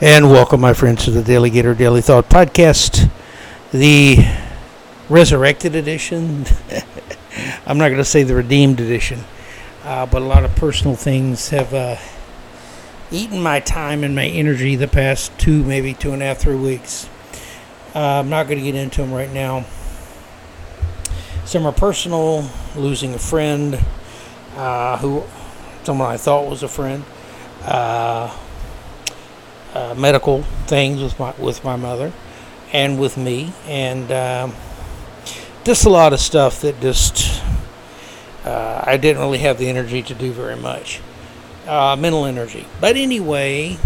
And welcome, my friends, to the DaleyGator DaleyThought Podcast, the resurrected edition. I'm not going to say the redeemed edition, uh, but a lot of personal things have uh, eaten my time and my energy the past two, maybe two and a half, three weeks. Uh, I'm not going to get into them right now. Some are personal, losing a friend uh, who someone I thought was a friend. Uh, medical things with my with my mother and with me, and um, just a lot of stuff that just uh, I didn't really have the energy to do very much, uh, mental energy. But anyway,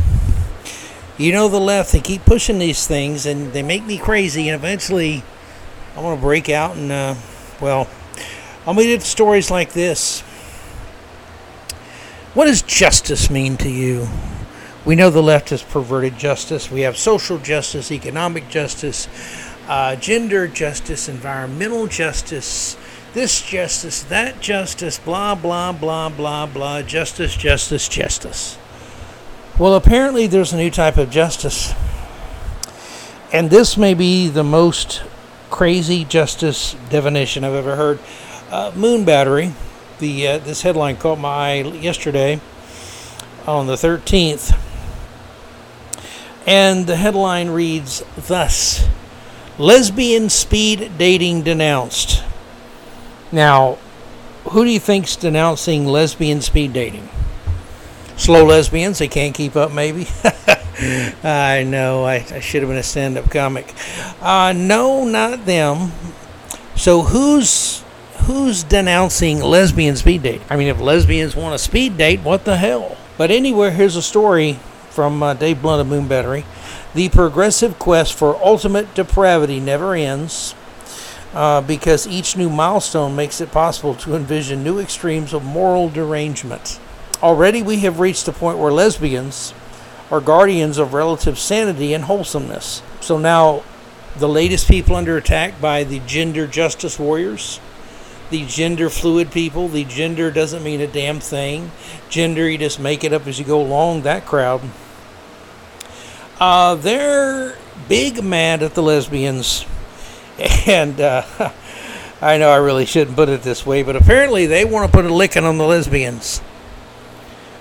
you know the left they keep pushing these things and they make me crazy, and eventually I want to break out and uh, well, I'm gonna at stories like this. What does justice mean to you? We know the left has perverted justice. We have social justice, economic justice, uh, gender justice, environmental justice, this justice, that justice, blah, blah, blah, blah, blah, justice, justice, justice. Well, apparently there's a new type of justice. And this may be the most crazy justice definition I've ever heard. Uh, Moonbattery. The uh, this headline caught my eye yesterday on the 13th and the headline reads thus Lesbian speed dating denounced. Now, who do you think's denouncing lesbian speed dating? Slow lesbians, they can't keep up, maybe? I know, I, I, should have been a stand up comic. Uh, no, not them. So, who's who's denouncing lesbian speed dating? I mean, if lesbians want a speed date, what the hell? But anyway, here's a story from uh, Dave Blount of Moonbattery. The progressive quest for ultimate depravity never ends uh, because each new milestone makes it possible to envision new extremes of moral derangement. Already, we have reached the point where lesbians are guardians of relative sanity and wholesomeness. So now, the latest people under attack by the gender justice warriors the gender fluid people, the gender doesn't mean a damn thing. Gender, you just make it up as you go along, that crowd. Uh, they're big mad at the lesbians. And uh, I know I really shouldn't put it this way, but apparently they want to put a licking on the lesbians.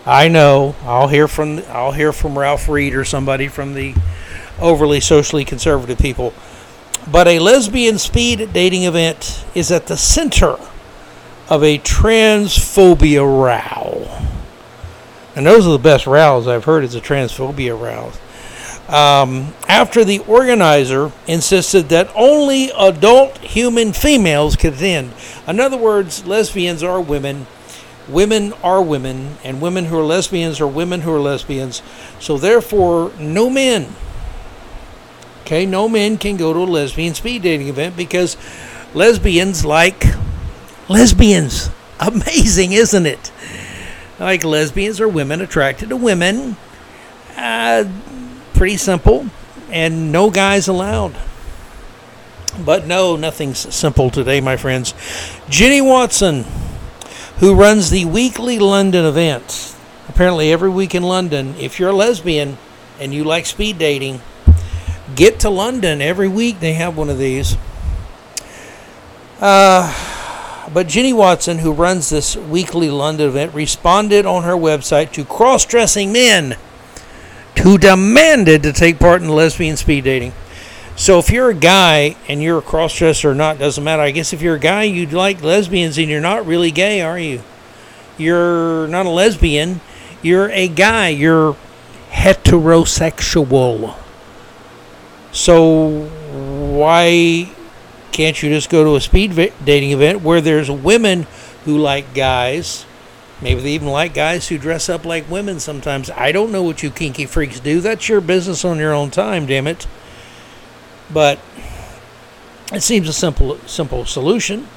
I know. I'll hear from I'll hear from Ralph Reed or somebody from the overly socially conservative people. But a lesbian speed dating event is at the center of a transphobia row. And those are the best rows I've heard is a transphobia row. Um, after the organizer insisted that only adult human females could attend. In other words, lesbians are women, women are women, and women who are lesbians are women who are lesbians. So therefore, no men Okay, no men can go to a lesbian speed dating event because lesbians like lesbians. Amazing, isn't it? Like lesbians are women attracted to women. Uh, pretty simple, and no guys allowed. But no, nothing's simple today, my friends. Jenny Watson, who runs the weekly London event, apparently every week in London, if you're a lesbian and you like speed dating, get to London every week. They have one of these. Uh, but Jenny Watson, who runs this weekly London event, responded on her website to cross dressing men who demanded to take part in lesbian speed dating. So if you're a guy and you're a crossdresser or not, doesn't matter. I guess if you're a guy, you like lesbians and you're not really gay, are you? You're not a lesbian. You're a guy. You're heterosexual. So why can't you just go to a speed dating event where there's women who like guys? Maybe they even like guys who dress up like women sometimes. I don't know what you kinky freaks do. That's your business on your own time, damn it. But it seems a simple simple solution.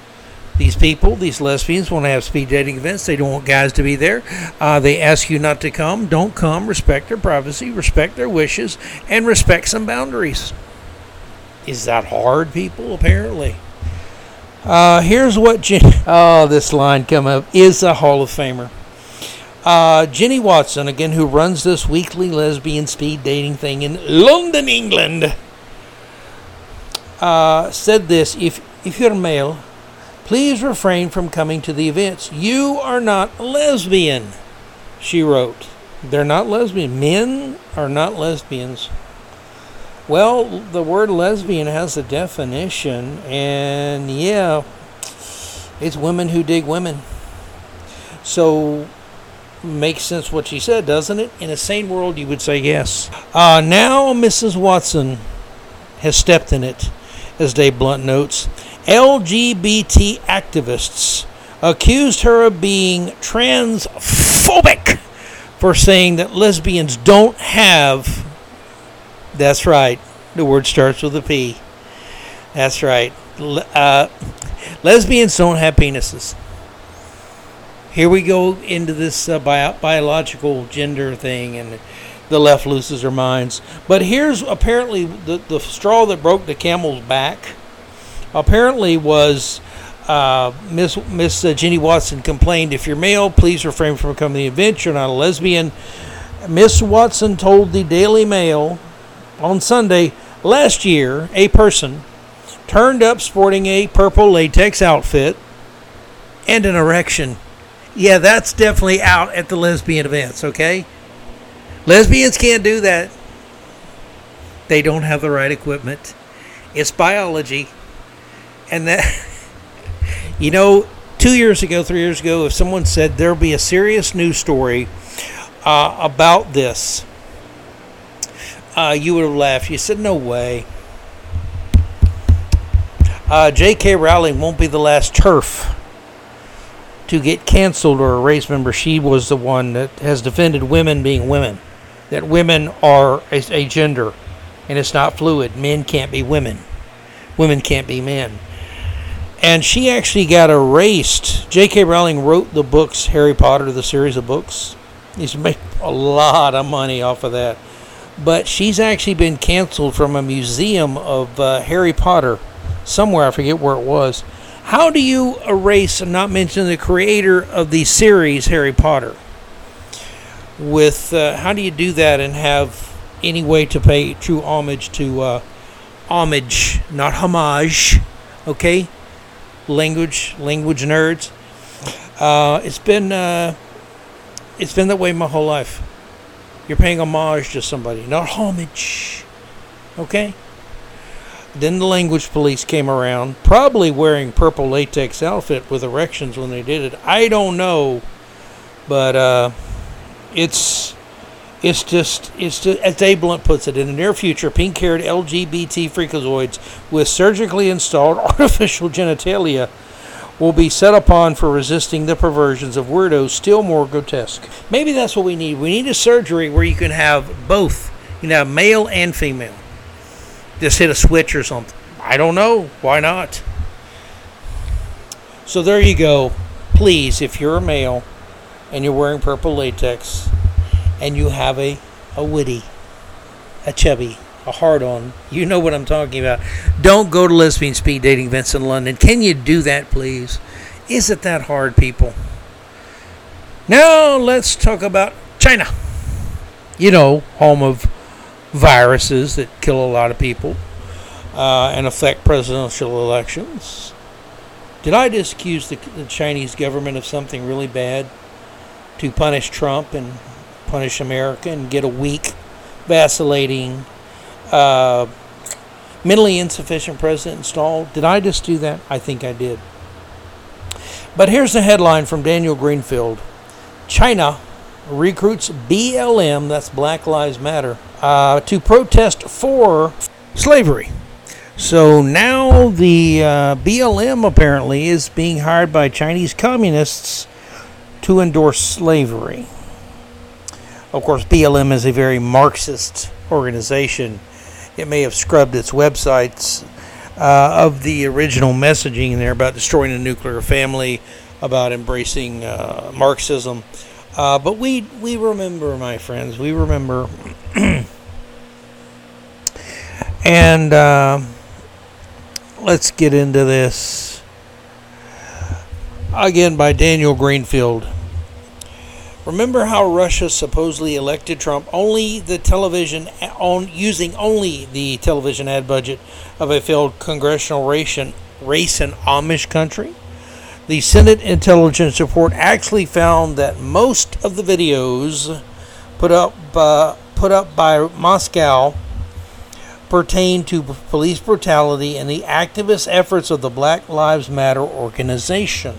These people, these lesbians, want to have speed dating events. They don't want guys to be there. Uh, they ask you not to come. Don't come. Respect their privacy, respect their wishes, and respect some boundaries. Is that hard, people? Apparently. Uh, here's what Jen- oh this line come up is a Hall of Famer. Uh, Jenny Watson, again, who runs this weekly lesbian speed dating thing in London, England, uh, said this if, if you're male, please refrain from coming to the events. You are not lesbian, she wrote. They're not lesbian. Men are not lesbians. Well, the word lesbian has a definition, and yeah, it's women who dig women. So, makes sense what she said, doesn't it? In a sane world, you would say yes. Uh, now, Mrs. Watson has stepped in it, as Dave Blount notes. LGBT activists accused her of being transphobic for saying that lesbians don't have. That's right. The word starts with a P. That's right. Uh, lesbians don't have penises. Here we go into this uh, bio- biological gender thing, and the left loses their minds. But here's apparently the, the straw that broke the camel's back. Apparently was uh, Miss Miss uh, Jenny Watson complained, "If you're male, please refrain from coming to the event. You're not a lesbian." Miss Watson told the Daily Mail on Sunday last year a person turned up sporting a purple latex outfit and an erection. Yeah, that's definitely out at the lesbian events, okay? Lesbians can't do that. They don't have the right equipment. It's biology. And that, you know, two years ago, three years ago, if someone said there'll be a serious news story uh, about this, uh, you would have laughed. You said, no way. Uh, J.K. Rowling won't be the last TERF to get canceled or erased. Remember, she was the one that has defended women being women, that women are a, a gender and it's not fluid. Men can't be women, women can't be men. And she actually got erased. J.K. Rowling wrote the books, Harry Potter, the series of books. He's made a lot of money off of that. But she's actually been canceled from a museum of uh, Harry Potter somewhere. I forget where it was. How do you erase and not mention the creator of the series Harry Potter? With uh, how do you do that and have any way to pay true homage to uh, homage, not homage? Okay, language, language nerds. Uh, it's been uh, it's been that way my whole life. You're paying homage to somebody, not homage. Okay? Then the language police came around, probably wearing purple latex outfit with erections when they did it. I don't know, but uh, it's it's just it's just as Dave Blount puts it. In the near future, pink-haired LGBT freakazoids with surgically installed artificial genitalia will be set upon for resisting the perversions of weirdos still more grotesque. Maybe that's what we need. We need a surgery where you can have both. You know, male and female. Just hit a switch or something. I don't know. Why not? So there you go. Please, if you're a male and you're wearing purple latex and you have a, a witty, a chubby, a hard on. You know what I'm talking about. Don't go to lesbian speed dating events in London. Can you do that, please? Is it that hard, people? Now let's talk about China. You know, home of viruses that kill a lot of people uh, and affect presidential elections. Did I just accuse the, the Chinese government of something really bad to punish Trump and punish America and get a weak, vacillating uh, mentally insufficient president installed. Did I just do that? I think I did. But here's the headline from Daniel Greenfield China recruits BLM, that's Black Lives Matter, uh, to protest for slavery. So now the uh, BLM apparently is being hired by Chinese communists to endorse slavery. Of course, BLM is a very Marxist organization it may have scrubbed its websites uh, of the original messaging in there about destroying the nuclear family, about embracing uh, Marxism. Uh, but we we remember, my friends, we remember, and uh, let's get into this again by Daniel Greenfield. Remember how Russia supposedly elected Trump only the television on using only the television ad budget of a failed congressional race in, race in Amish country? The Senate Intelligence Report actually found that most of the videos put up uh, put up by Moscow pertain to police brutality and the activist efforts of the Black Lives Matter organization.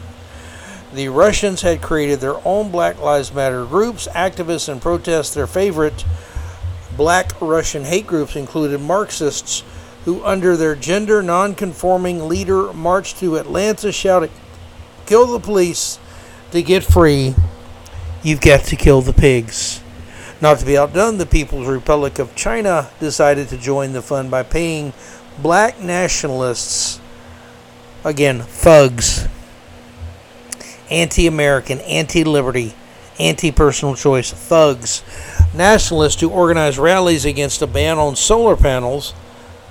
The Russians had created their own Black Lives Matter groups, activists, and protests. Their favorite black Russian hate groups included Marxists, who, under their gender non-conforming leader, marched to Atlanta shouting, Kill the police to get free. You've got to kill the pigs. Not to be outdone, the People's Republic of China decided to join the fun by paying black nationalists, again, thugs, anti American, anti liberty, anti personal choice thugs, nationalists who organize rallies against a ban on solar panels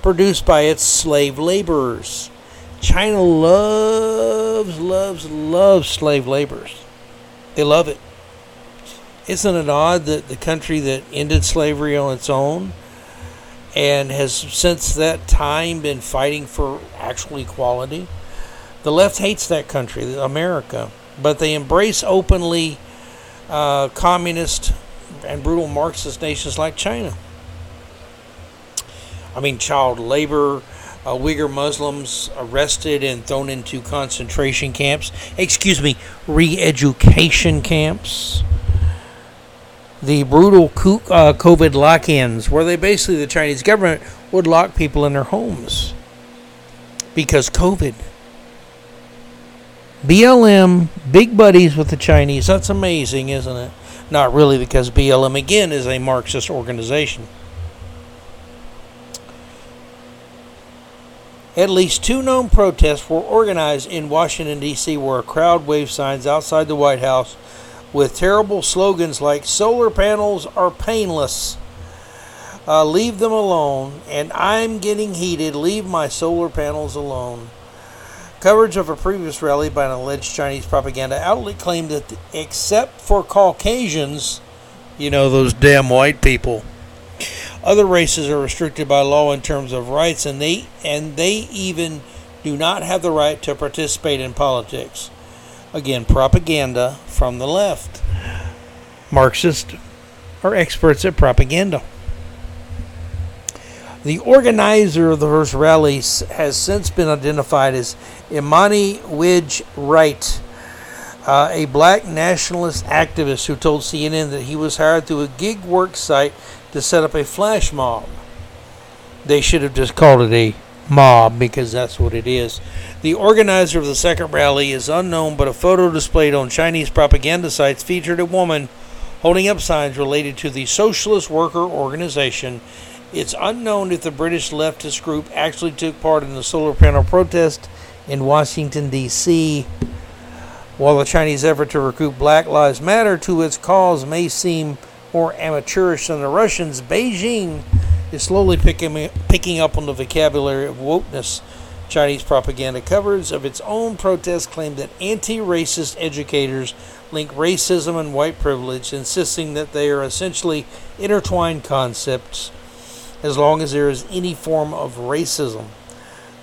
produced by its slave laborers. China loves, loves, loves slave laborers. They love it. Isn't it odd that the country that ended slavery on its own and has since that time been fighting for actual equality? The left hates that country, America but they embrace openly uh, communist and brutal Marxist nations like China. I mean, child labor, uh, Uyghur Muslims arrested and thrown into concentration camps, excuse me, re education camps. The brutal uh, COVID lock ins, where they basically, the Chinese government would lock people in their homes because COVID. BLM, big buddies with the Chinese. That's amazing, isn't it? Not really, because BLM, again, is a Marxist organization. At least two known protests were organized in Washington, D.C., where a crowd waved signs outside the White House with terrible slogans like solar panels are painless, uh, leave them alone, and I'm getting heated, leave my solar panels alone. Coverage of a previous rally by an alleged Chinese propaganda outlet claimed that, except for Caucasians, you know, those damn white people, other races are restricted by law in terms of rights, and they and they even do not have the right to participate in politics. Again, propaganda from the left. Marxists are experts at propaganda. The organizer of the first rally has since been identified as Imani Widge Wright, uh, a black nationalist activist who told CNN that he was hired through a gig work site to set up a flash mob. They should have just called it a mob because that's what it is. The organizer of the second rally is unknown, but a photo displayed on Chinese propaganda sites featured a woman holding up signs related to the Socialist Worker Organization it's unknown if the British leftist group actually took part in the solar panel protest in Washington, D.C. While the Chinese effort to recruit Black Lives Matter to its cause may seem more amateurish than the Russians, Beijing is slowly picking, picking up on the vocabulary of wokeness. Chinese propaganda coverage of its own protests claim that anti racist educators link racism and white privilege, insisting that they are essentially intertwined concepts as long as there is any form of racism.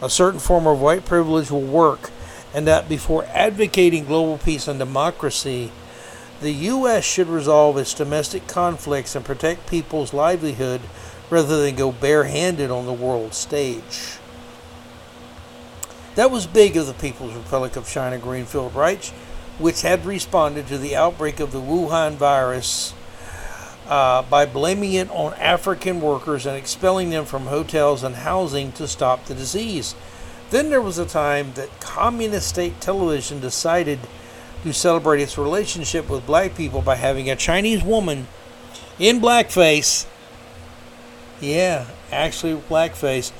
A certain form of white privilege will work, and that before advocating global peace and democracy, the U.S. should resolve its domestic conflicts and protect people's livelihood rather than go barehanded on the world stage. That was big of the People's Republic of China, Greenfield Reich, which had responded to the outbreak of the Wuhan virus uh, by blaming it on African workers and expelling them from hotels and housing to stop the disease. Then there was a time that communist state television decided to celebrate its relationship with black people by having a Chinese woman in blackface. Yeah, actually blackface,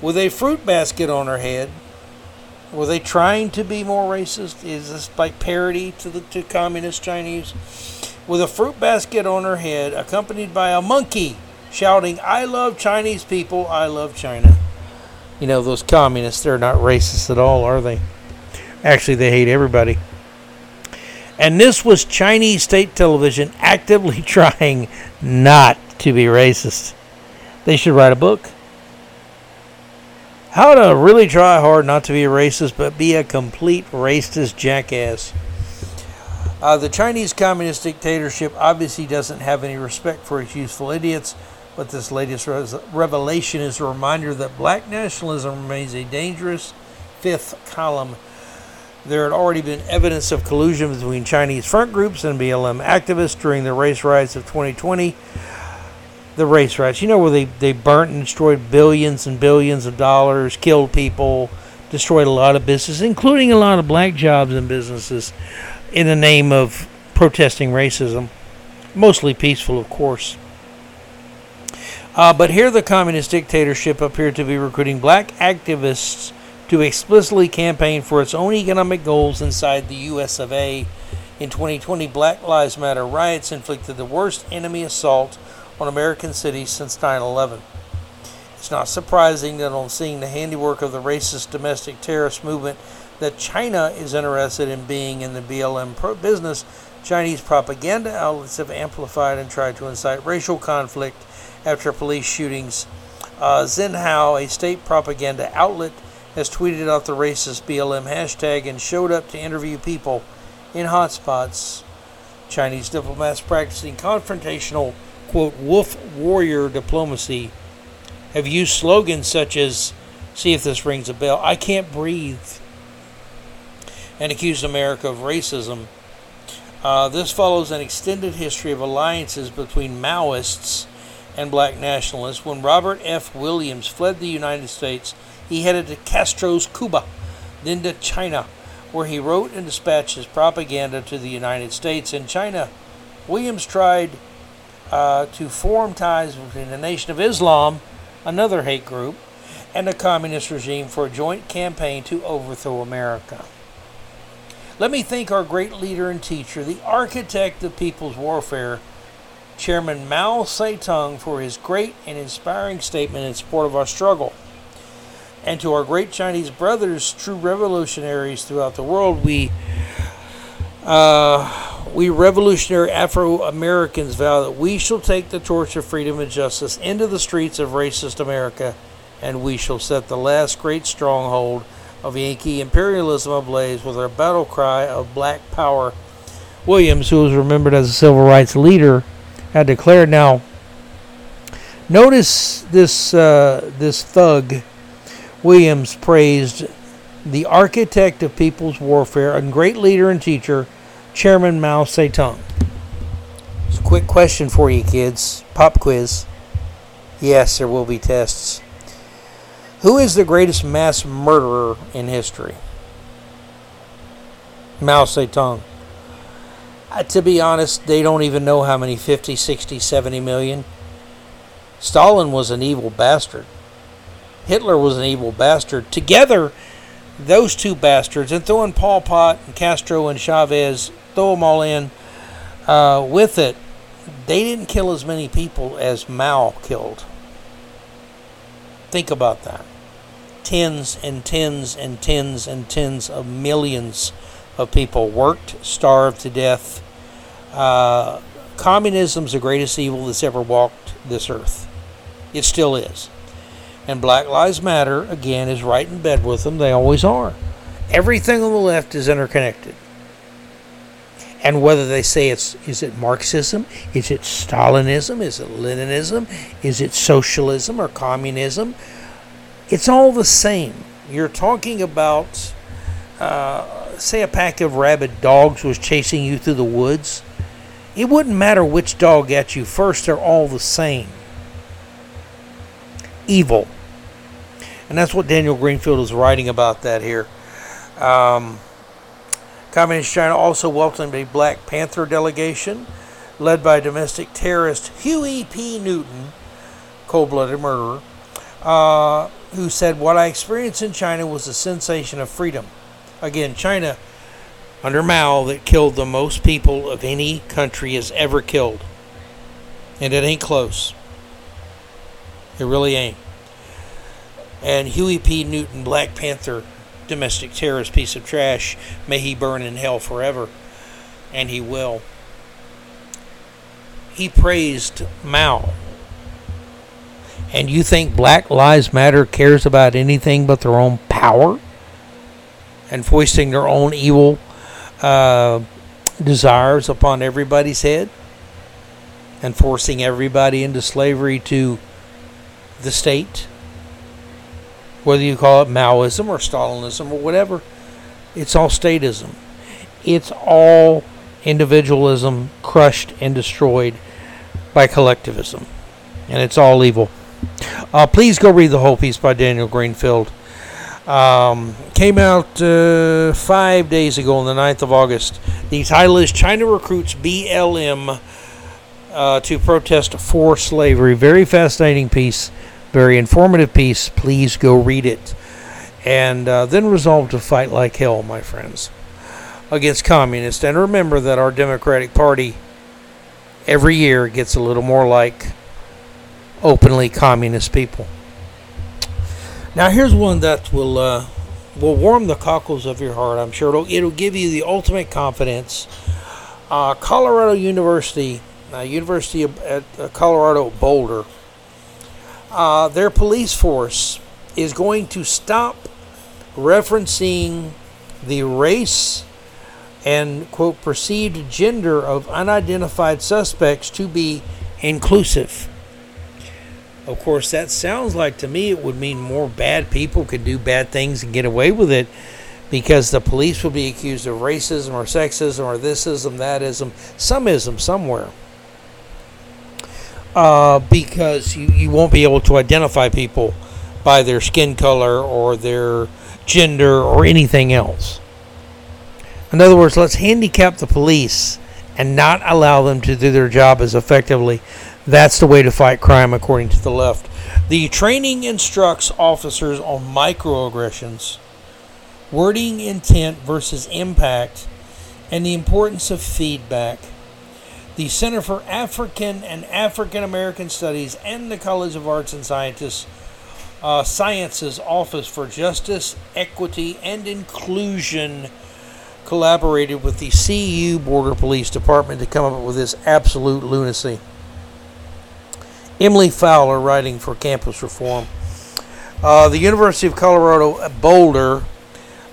with a fruit basket on her head. Were they trying to be more racist? Is this like parody to the to communist Chinese? With a fruit basket on her head, accompanied by a monkey shouting, I love Chinese people, I love China. You know, those communists, they're not racist at all, are they? Actually, they hate everybody. And this was Chinese state television actively trying not to be racist. They should write a book. How to really try hard not to be a racist, but be a complete racist jackass. Uh, the Chinese communist dictatorship obviously doesn't have any respect for its useful idiots, but this latest res- revelation is a reminder that black nationalism remains a dangerous fifth column. There had already been evidence of collusion between Chinese front groups and BLM activists during the race riots of 2020. The race riots, you know, where they, they burnt and destroyed billions and billions of dollars, killed people, destroyed a lot of businesses, including a lot of black jobs and businesses in the name of protesting racism. Mostly peaceful, of course. Uh, but here, the communist dictatorship appeared to be recruiting black activists to explicitly campaign for its own economic goals inside the US of A. In 2020, Black Lives Matter riots inflicted the worst enemy assault on American cities since 9 11. It's not surprising that on seeing the handiwork of the racist domestic terrorist movement that China is interested in being in the BLM pro- business, Chinese propaganda outlets have amplified and tried to incite racial conflict after police shootings. Uh, Xinhua, a state propaganda outlet, has tweeted out the racist BLM hashtag and showed up to interview people in hotspots. Chinese diplomats practicing confrontational, quote, wolf warrior diplomacy have used slogans such as, see if this rings a bell, I can't breathe, and accused America of racism. Uh, this follows an extended history of alliances between Maoists and black nationalists. When Robert F. Williams fled the United States, he headed to Castro's Cuba, then to China, where he wrote and dispatched his propaganda to the United States and China. Williams tried uh, to form ties between the Nation of Islam, another hate group, and the communist regime for a joint campaign to overthrow America. Let me thank our great leader and teacher, the architect of people's warfare, Chairman Mao Zedong, for his great and inspiring statement in support of our struggle. And to our great Chinese brothers, true revolutionaries throughout the world, we uh, we revolutionary Afro Americans vow that we shall take the torch of freedom and justice into the streets of racist America, and we shall set the last great stronghold of Yankee imperialism ablaze with our battle cry of black power. Williams, who was remembered as a civil rights leader, had declared. Now, notice this uh, this thug Williams praised the architect of people's warfare and great leader and teacher, Chairman Mao Zedong. It's a quick question for you, kids. Pop quiz. Yes, there will be tests. Who is the greatest mass murderer in history? Mao Zedong. Uh, to be honest, they don't even know how many 50, 60, 70 million. Stalin was an evil bastard. Hitler was an evil bastard. Together, those two bastards, and throwing Pol Pot and Castro and Chavez, throw them all in uh, with it, they didn't kill as many people as Mao killed. Think about that. Tens and tens and tens and tens of millions of people worked, starved to death. Uh, communism's the greatest evil that's ever walked this earth. It still is. And Black Lives Matter, again, is right in bed with them. They always are. Everything on the left is interconnected. And whether they say it's is it Marxism, is it Stalinism, is it Leninism, is it socialism or communism, it's all the same. You're talking about, uh, say, a pack of rabid dogs was chasing you through the woods. It wouldn't matter which dog got you first, they're all the same. Evil. And that's what Daniel Greenfield is writing about that here. Um, Communist China also welcomed a Black Panther delegation led by domestic terrorist Huey P. Newton, cold blooded murderer, uh, who said, What I experienced in China was a sensation of freedom. Again, China, under Mao, that killed the most people of any country has ever killed. And it ain't close. It really ain't. And Huey P. Newton, Black Panther, domestic terrorist piece of trash, may he burn in hell forever. and he will. He praised Mao. And you think Black Lives Matter cares about anything but their own power and foisting their own evil uh, desires upon everybody's head and forcing everybody into slavery to the state? Whether you call it Maoism or Stalinism or whatever, it's all statism. It's all individualism crushed and destroyed by collectivism. And it's all evil. Uh, please go read the whole piece by Daniel Greenfield. Um, came out uh, five days ago on the 9th of August. The title is China Recruits BLM uh, to Protest for Slavery. Very fascinating piece, very informative piece. Please go read it. And uh, then resolve to fight like hell, my friends, against communists. And remember that our Democratic Party every year gets a little more like openly communist people. Now here's one that will uh, will warm the cockles of your heart. I'm sure it'll it'll give you the ultimate confidence. Uh, Colorado University, uh, University of uh, Colorado Boulder, uh, their police force is going to stop referencing the race and quote perceived gender of unidentified suspects to be inclusive. Of course, that sounds like to me it would mean more bad people could do bad things and get away with it because the police would be accused of racism or sexism or thisism, thatism, someism somewhere. Uh, because you, you won't be able to identify people by their skin color or their gender or anything else. In other words, let's handicap the police and not allow them to do their job as effectively that's the way to fight crime, according to the left. The training instructs officers on microaggressions, wording intent versus impact, and the importance of feedback. The Center for African and African American Studies and the College of Arts and Sciences, uh, Sciences Office for Justice, Equity, and Inclusion collaborated with the CU Boulder Police Department to come up with this absolute lunacy. Emily Fowler writing for Campus Reform. Uh, the University of Colorado Boulder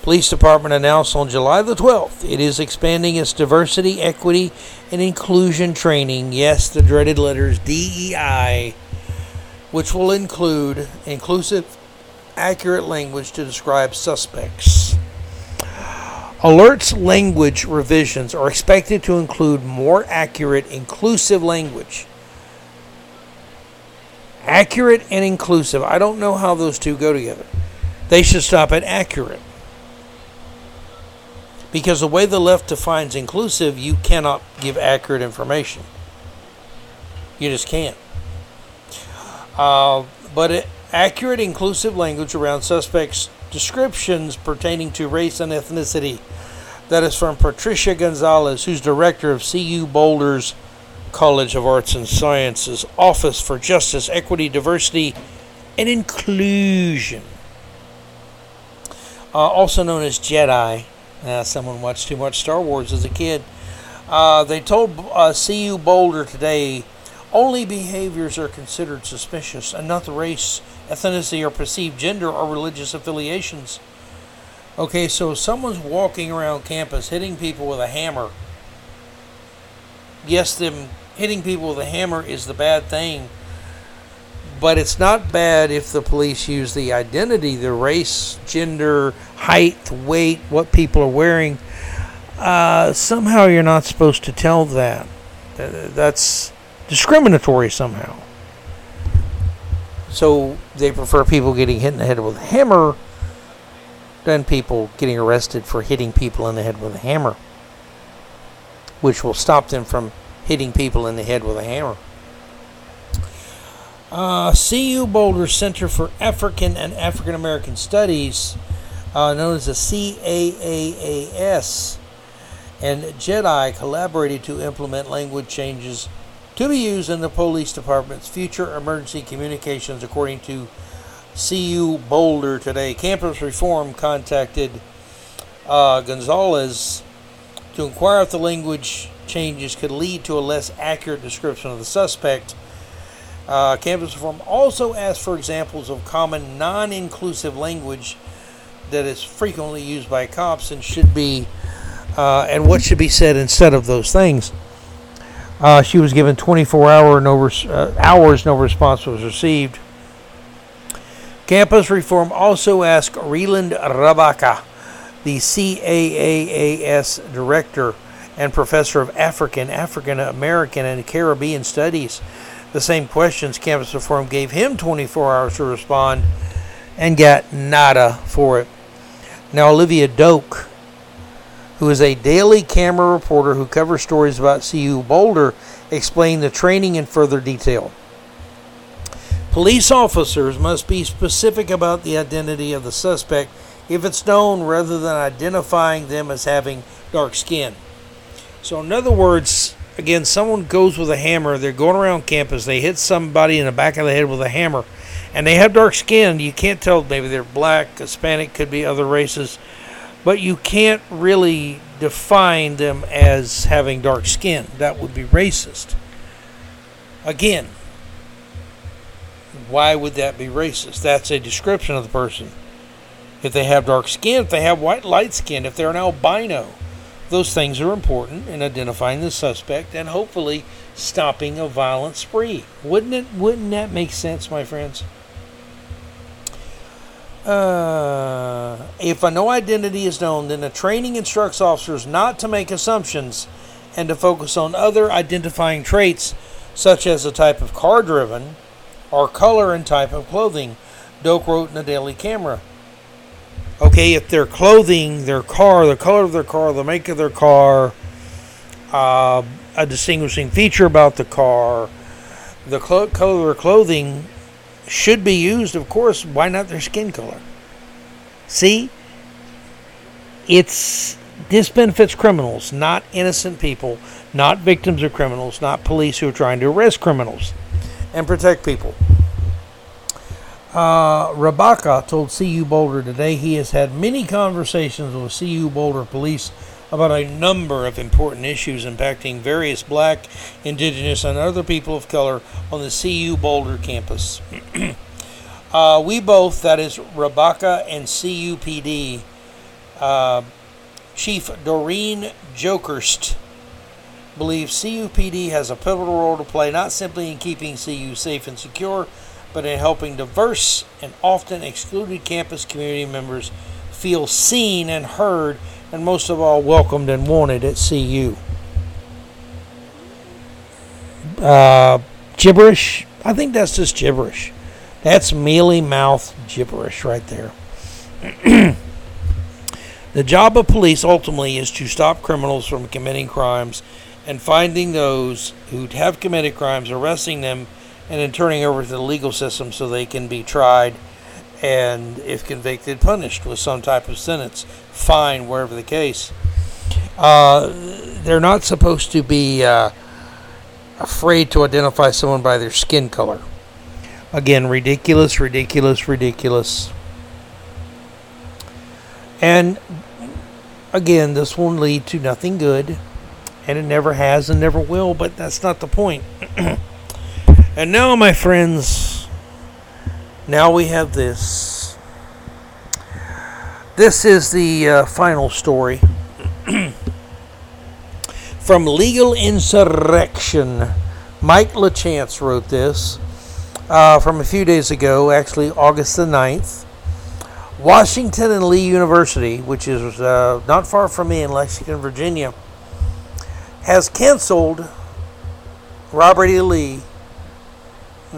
Police Department announced on July the 12th it is expanding its diversity, equity, and inclusion training. Yes, the dreaded letters DEI, which will include inclusive, accurate language to describe suspects. Alerts language revisions are expected to include more accurate, inclusive language Accurate and inclusive. I don't know how those two go together. They should stop at accurate. Because the way the left defines inclusive, you cannot give accurate information. You just can't. Uh, but it, accurate, inclusive language around suspects' descriptions pertaining to race and ethnicity. That is from Patricia Gonzalez, who's director of CU Boulder's College of Arts and Sciences Office for Justice, Equity, Diversity, and Inclusion. Uh, also known as Jedi. Uh, someone watched too much Star Wars as a kid. Uh, they told uh, CU Boulder today only behaviors are considered suspicious and not the race, ethnicity, or perceived gender or religious affiliations. Okay, so someone's walking around campus hitting people with a hammer. Yes, them hitting people with a hammer is the bad thing. But it's not bad if the police use the identity, the race, gender, height, weight, what people are wearing. Uh, somehow you're not supposed to tell that. That's discriminatory somehow. So they prefer people getting hit in the head with a hammer than people getting arrested for hitting people in the head with a hammer, which will stop them from hitting people in the head with a hammer. Uh, CU Boulder Center for African and African American Studies, uh, known as the CAAAS, and JEDI collaborated to implement language changes to be used in the police department's future emergency communications, according to CU Boulder today. Campus Reform contacted uh, Gonzalez to inquire if the language changes could lead to a less accurate description of the suspect. Uh, campus reform also asked for examples of common non inclusive language that is frequently used by cops and should be, uh, and what should be said instead of those things. Uh, she was given 24 hour no res- uh, hours, no response was received. Campus reform also asked Reiland Rabaka, the CAAAS director and professor of African, African American, and Caribbean studies, the same questions. Campus reform gave him 24 hours to respond and got nada for it. Now, Olivia Doak, who is a daily camera reporter who covers stories about CU Boulder, explained the training in further detail. Police officers must be specific about the identity of the suspect if it's known rather than identifying them as having dark skin. So, in other words, again, someone goes with a hammer, they're going around campus, they hit somebody in the back of the head with a hammer, and they have dark skin. You can't tell, maybe they're black, Hispanic, could be other races, but you can't really define them as having dark skin. That would be racist. Again, why would that be racist? That's a description of the person. If they have dark skin, if they have white light skin, if they're an albino, those things are important in identifying the suspect and hopefully stopping a violent spree. Wouldn't it? Wouldn't that make sense, my friends? Uh, if a no identity is known, then the training instructs officers not to make assumptions and to focus on other identifying traits, such as the type of car driven or color and type of clothing. Doak wrote in the Daily Camera. Okay, if their clothing, their car, the color of their car, the make of their car, uh, a distinguishing feature about the car, the color of their clothing should be used, of course. Why not their skin color? See, it's this benefits criminals, not innocent people, not victims of criminals, not police who are trying to arrest criminals and protect people. Uh, Rabaka told CU Boulder today he has had many conversations with CU Boulder police about a number of important issues impacting various black, indigenous, and other people of color on the CU Boulder campus. uh, we both, that is Rabaka and CUPD, uh, Chief Doreen Jokerst, believe CUPD has a pivotal role to play not simply in keeping CU safe and secure, but in helping diverse and often excluded campus community members feel seen and heard, and most of all, welcomed and wanted at CU. Uh, gibberish? I think that's just gibberish. That's mealy mouth gibberish right there. the job of police ultimately is to stop criminals from committing crimes and finding those who have committed crimes, arresting them, and then turning over to the legal system so they can be tried and, if convicted, punished with some type of sentence, fine, wherever the case. Uh, they're not supposed to be uh, afraid to identify someone by their skin color. Again, ridiculous, ridiculous, ridiculous. And again, this won't lead to nothing good, and it never has and never will, but that's not the point. And now, my friends, now we have this. This is the uh, final story from Legal Insurrection. Mike LaChance wrote this uh, from a few days ago, actually August the 9th. Washington and Lee University, which is uh, not far from me in Lexington, Virginia, has canceled Robert E. Lee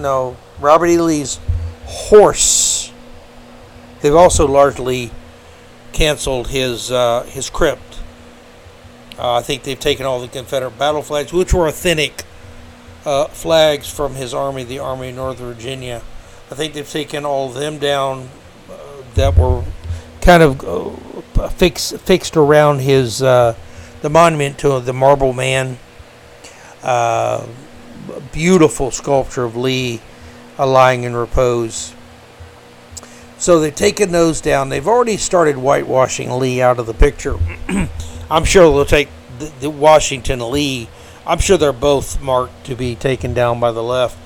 no, Robert E. Lee's horse. They've also largely canceled his uh, his crypt. Uh, I think they've taken all the Confederate battle flags, which were authentic uh, flags from his army, the Army of Northern Virginia. I think they've taken all of them down uh, that were kind of uh, fix, fixed around his uh, the monument to the Marble Man beautiful sculpture of Lee lying in repose. So they've taken those down. They've already started whitewashing Lee out of the picture. I'm sure they'll take the, the Washington Lee. I'm sure they're both marked to be taken down by the left.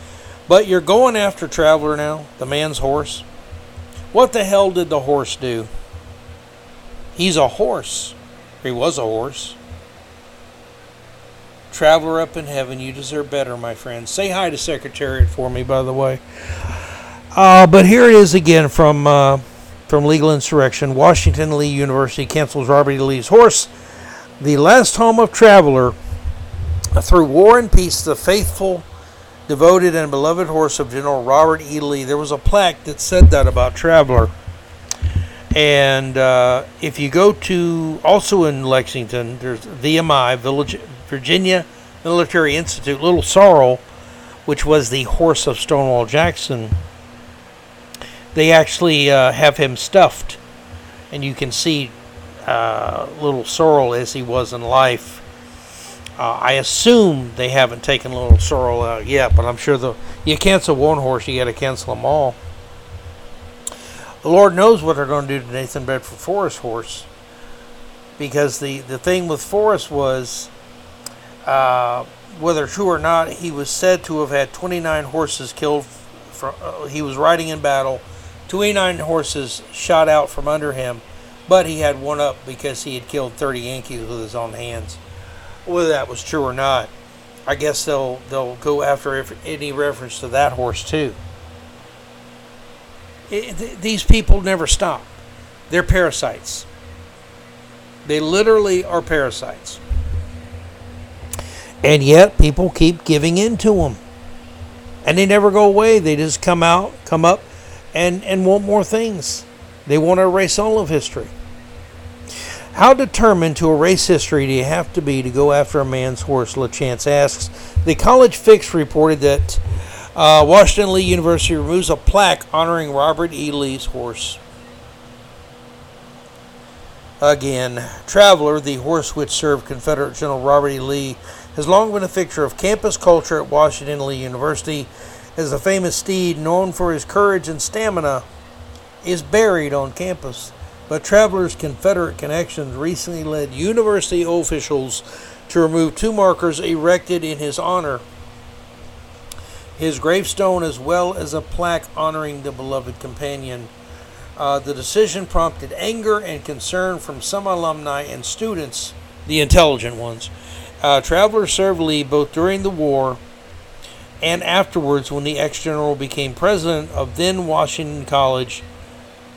But you're going after Traveler now, the man's horse. What the hell did the horse do? He's a horse. He was a horse. Traveler up in heaven, you deserve better, my friend. Say hi to Secretariat for me, by the way. Uh, but here it is again from uh, from legal insurrection. Washington Lee University cancels Robert E. Lee's horse, the last home of Traveler. Through war and peace, the faithful, devoted, and beloved horse of General Robert E. Lee. There was a plaque that said that about Traveler. And uh, if you go to also in Lexington, there's VMI, Village, Virginia Military Institute, Little Sorrel, which was the horse of Stonewall Jackson. They actually uh, have him stuffed, and you can see uh, Little Sorrel as he was in life. Uh, I assume they haven't taken Little Sorrel out yet, but I'm sure the you cancel one horse, you got to cancel them all. The Lord knows what they're going to do to Nathan Bedford Forrest horse. Because the, the thing with Forrest was, uh, whether true or not, he was said to have had 29 horses killed. From, uh, he was riding in battle, 29 horses shot out from under him, but he had one up because he had killed 30 Yankees with his own hands. Whether that was true or not, I guess they'll they'll go after any reference to that horse too. It, th- these people never stop. They're parasites. They literally are parasites. And yet people keep giving in to them. And they never go away. They just come out, come up, and, and want more things. They want to erase all of history. How determined to erase history do you have to be to go after a man's horse? LaChance asks. The College Fix reported that uh, Washington Lee University removes a plaque honoring Robert E. Lee's horse. Again, Traveler, the horse which served Confederate General Robert E. Lee, has long been a fixture of campus culture at Washington Lee University, as the famous steed, known for his courage and stamina, is buried on campus. But Traveler's Confederate connections recently led university officials to remove two markers erected in his honor his gravestone as well as a plaque honoring the beloved companion. Uh, the decision prompted anger and concern from some alumni and students, the intelligent ones. Uh, Traveler served Lee both during the war and afterwards when the ex general became president of then Washington College.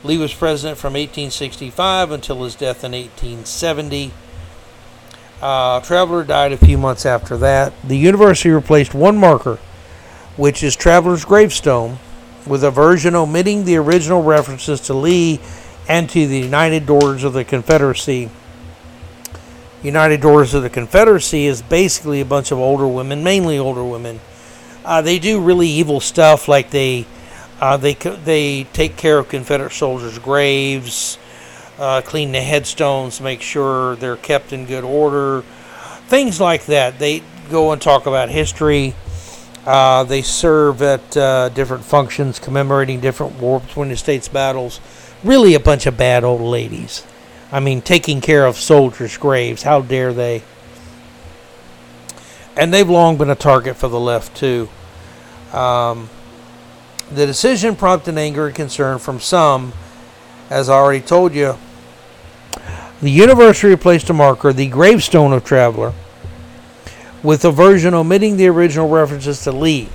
Lee was president from 1865 until his death in 1870. Uh, Traveler died a few months after that. The university replaced one marker which is Traveler's Gravestone, with a version omitting the original references to Lee and to the United Daughters of the Confederacy. United Daughters of the Confederacy is basically a bunch of older women, mainly older women. Uh, they do really evil stuff, like they uh, they they take care of Confederate soldiers' graves, uh, clean the headstones, make sure they're kept in good order, things like that. They go and talk about history. Uh, they serve at uh, different functions commemorating different war between the states battles. Really, a bunch of bad old ladies. I mean, taking care of soldiers' graves. How dare they? And they've long been a target for the left, too. Um, the decision prompted anger and concern from some, as I already told you. The university replaced a marker, the gravestone of Traveler with a version omitting the original references to Lee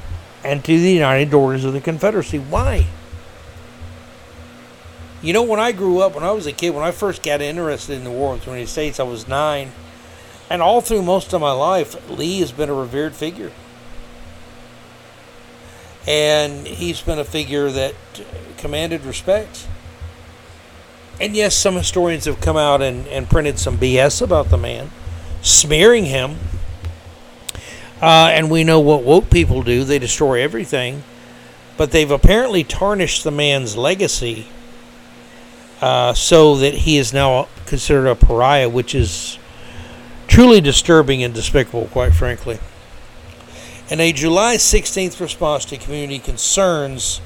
and to the United Daughters of the Confederacy. Why? You know, when I grew up, when I was a kid, when I first got interested in the war with the United States, I was nine. And all through most of my life, Lee has been a revered figure. And he's been a figure that commanded respect. And yes, some historians have come out and, and printed some BS about the man, smearing him uh, and we know what woke people do they destroy everything. But they've apparently tarnished the man's legacy uh, so that he is now considered a pariah, which is truly disturbing and despicable, quite frankly. In a July 16th response to community concerns,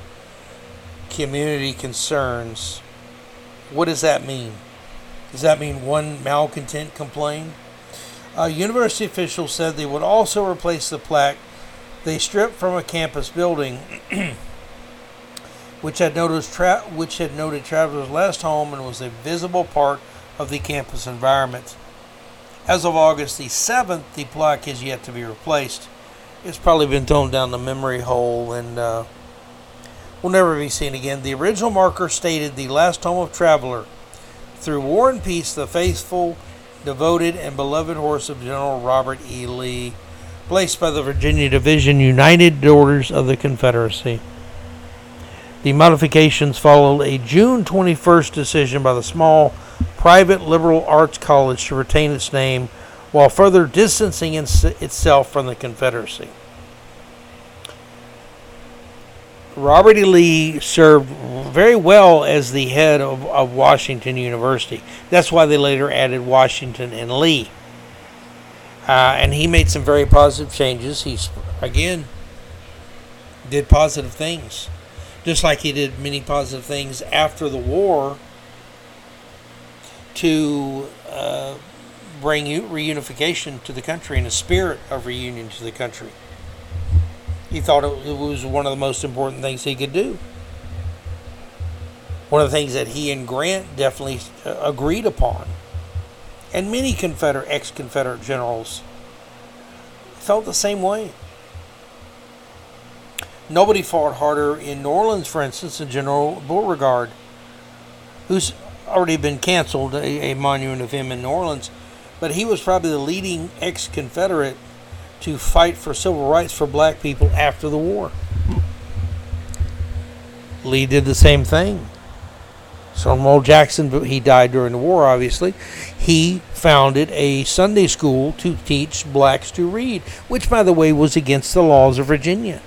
community concerns, what does that mean? Does that mean one malcontent complained? Uh, university officials said they would also replace the plaque they stripped from a campus building, which had tra- which had noted travelers' last home and was a visible part of the campus environment. As of August the 7th, the plaque is yet to be replaced. It's probably been thrown down the memory hole and uh, will never be seen again. The original marker stated the last home of traveler. Through war and peace, the faithful, devoted, and beloved horse of General Robert E. Lee placed by the Virginia Division United Daughters of the Confederacy. The modifications followed a June 21st decision by the small private liberal arts college to retain its name while further distancing itself from the Confederacy. Robert E. Lee served very well as the head of, of Washington University. That's why they later added Washington and Lee. Uh, and he made some very positive changes. He, again did positive things, just like he did many positive things after the war to uh, bring reunification to the country and a spirit of reunion to the country. He thought it was one of the most important things he could do. One of the things that he and Grant definitely uh, agreed upon and many Confederate, ex Confederate generals felt the same way. Nobody fought harder in New Orleans, for instance, than General Beauregard, who's already been canceled, a, a monument of him in New Orleans, but he was probably the leading ex Confederate to fight for civil rights for black people after the war. Lee did the same thing. Stonewall Jackson, he died during the war, obviously. He founded a Sunday school to teach blacks to read, which, by the way, was against the laws of Virginia.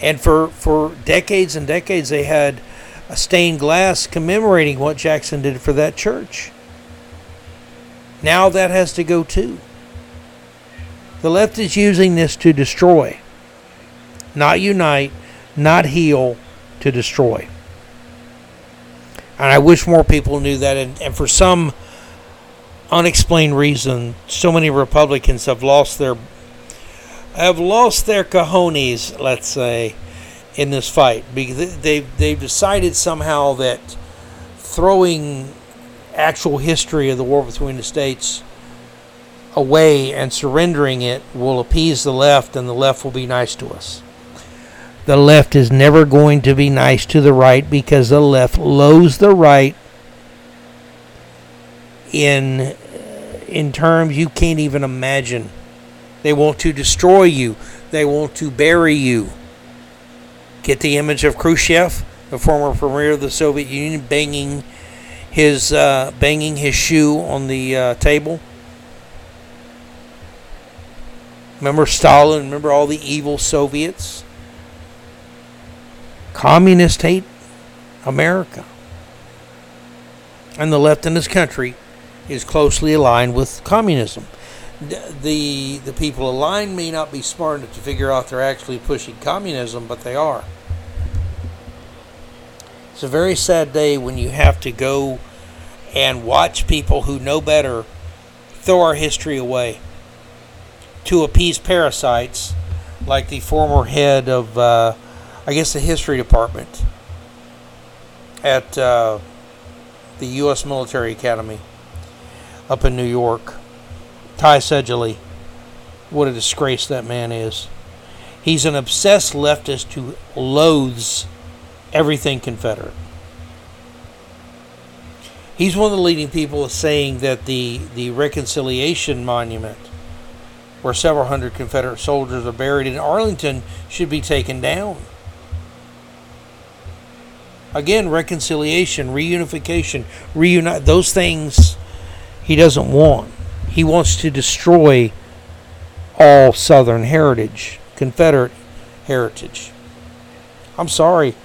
And for, for decades and decades, they had a stained glass commemorating what Jackson did for that church. Now that has to go too. The left is using this to destroy, not unite, not heal, to destroy. And I wish more people knew that. And, and for some unexplained reason, so many Republicans have lost their have lost their cojones, let's say, in this fight because they've they've decided somehow that throwing actual history of the war between the states away and surrendering it will appease the left, and the left will be nice to us the left is never going to be nice to the right because the left loathes the right in in terms you can't even imagine. They want to destroy you. They want to bury you. Get the image of Khrushchev, the former premier of the Soviet Union, banging his uh, banging his shoe on the uh, table. Remember Stalin? Remember all the evil Soviets? Communists hate America. And the left in this country is closely aligned with communism. The, the people aligned may not be smart enough to figure out they're actually pushing communism, but they are. It's a very sad day when you have to go and watch people who know better throw our history away to appease parasites like the former head of uh, I guess, the history department at uh, the U.S. Military Academy up in New York. Ty Seidule. What a disgrace that man is. He's an obsessed leftist who loathes everything Confederate. He's one of the leading people saying that the, the Reconciliation Monument, where several hundred Confederate soldiers are buried in Arlington, should be taken down. Again, reconciliation, reunification, reunite those things he doesn't want. He wants to destroy all Southern heritage, Confederate heritage. I'm sorry.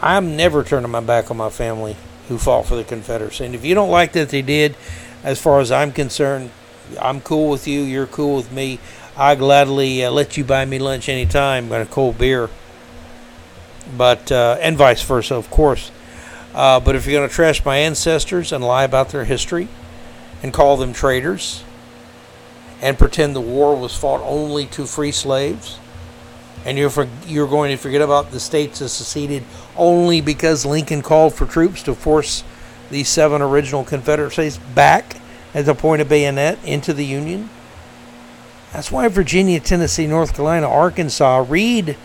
I'm never turning my back on my family who fought for the Confederacy. And if you don't like that they did, as far as I'm concerned, I'm cool with you. You're cool with me. I gladly uh, let you buy me lunch anytime and a cold beer but uh, and vice versa, of course. Uh, but if you're going to trash my ancestors and lie about their history, and call them traitors and pretend the war was fought only to free slaves. And you're, for, you're going to forget about the states that seceded only because Lincoln called for troops to force these seven original Confederate states back at the point of bayonet into the Union. That's why Virginia, Tennessee, North Carolina, Arkansas read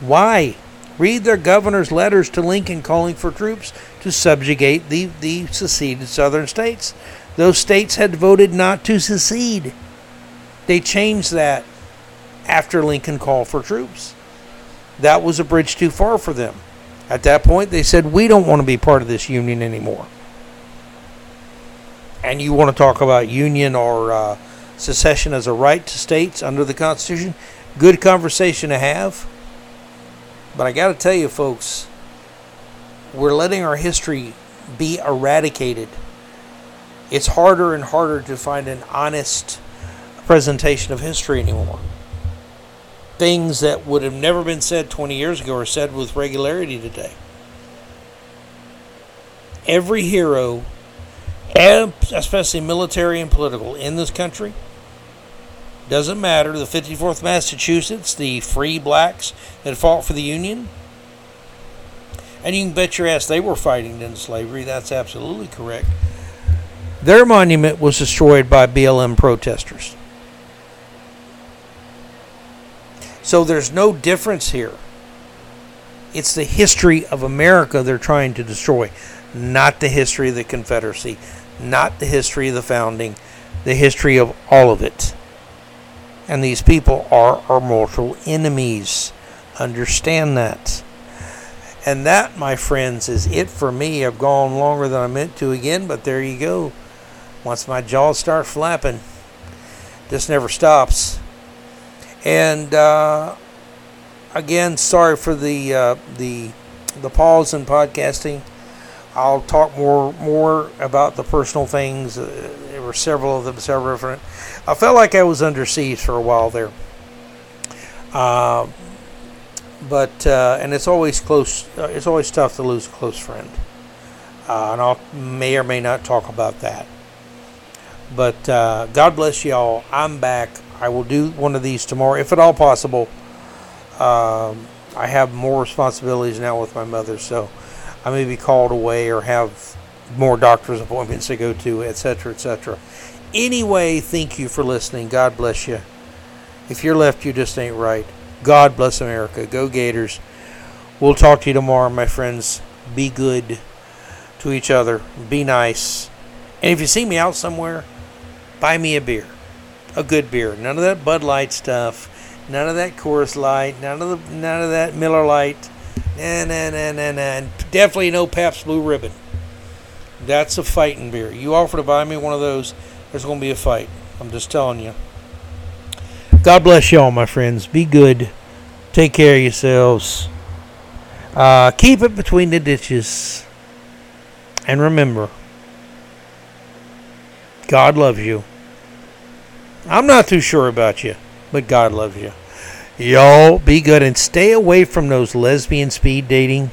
why. Read their governor's letters to Lincoln calling for troops to subjugate the, the seceded southern states. Those states had voted not to secede. They changed that after Lincoln called for troops. That was a bridge too far for them. At that point, they said, We don't want to be part of this union anymore. And you want to talk about union or uh, secession as a right to states under the Constitution? Good conversation to have. But I got to tell you, folks, we're letting our history be eradicated. It's harder and harder to find an honest presentation of history anymore. Things that would have never been said 20 years ago are said with regularity today. Every hero, especially military and political, in this country, doesn't matter. The 54th Massachusetts, the free blacks that fought for the Union, and you can bet your ass they were fighting in slavery. That's absolutely correct. Their monument was destroyed by BLM protesters. So there's no difference here. It's the history of America they're trying to destroy, not the history of the Confederacy, not the history of the founding, the history of all of it. And these people are our mortal enemies. Understand that. And that, my friends, is it for me. I've gone longer than I meant to again, but there you go. Once my jaws start flapping, this never stops. And uh, again, sorry for the uh, the the pause in podcasting. I'll talk more more about the personal things. Uh, there were several of them, several different. I felt like I was under siege for a while there. Uh, but uh, and it's always close. Uh, it's always tough to lose a close friend, uh, and I may or may not talk about that. But uh, God bless y'all. I'm back. I will do one of these tomorrow, if at all possible. Um, I have more responsibilities now with my mother, so I may be called away or have more doctor's appointments to go to, etc., etc. Anyway, thank you for listening. God bless you. If you're left, you just ain't right. God bless America. Go Gators. We'll talk to you tomorrow, my friends. Be good to each other. Be nice. And if you see me out somewhere, buy me a beer. A good beer. None of that Bud Light stuff. None of that Coors Light. None of the none of that Miller Lite. Nah, nah, nah, nah, nah. Definitely no Pabst Blue Ribbon. That's a fighting beer. You offer to buy me one of those, there's going to be a fight. I'm just telling you. God bless y'all, my friends. Be good. Take care of yourselves. Uh, keep it between the ditches. And remember, God loves you. I'm not too sure about you, but God loves you. Y'all be good and stay away from those lesbian speed dating.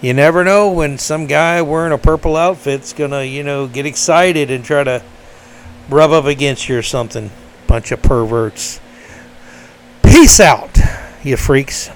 You never know when some guy wearing a purple outfit's gonna, you know, get excited and try to rub up against you or something. Bunch of perverts. Peace out, you freaks.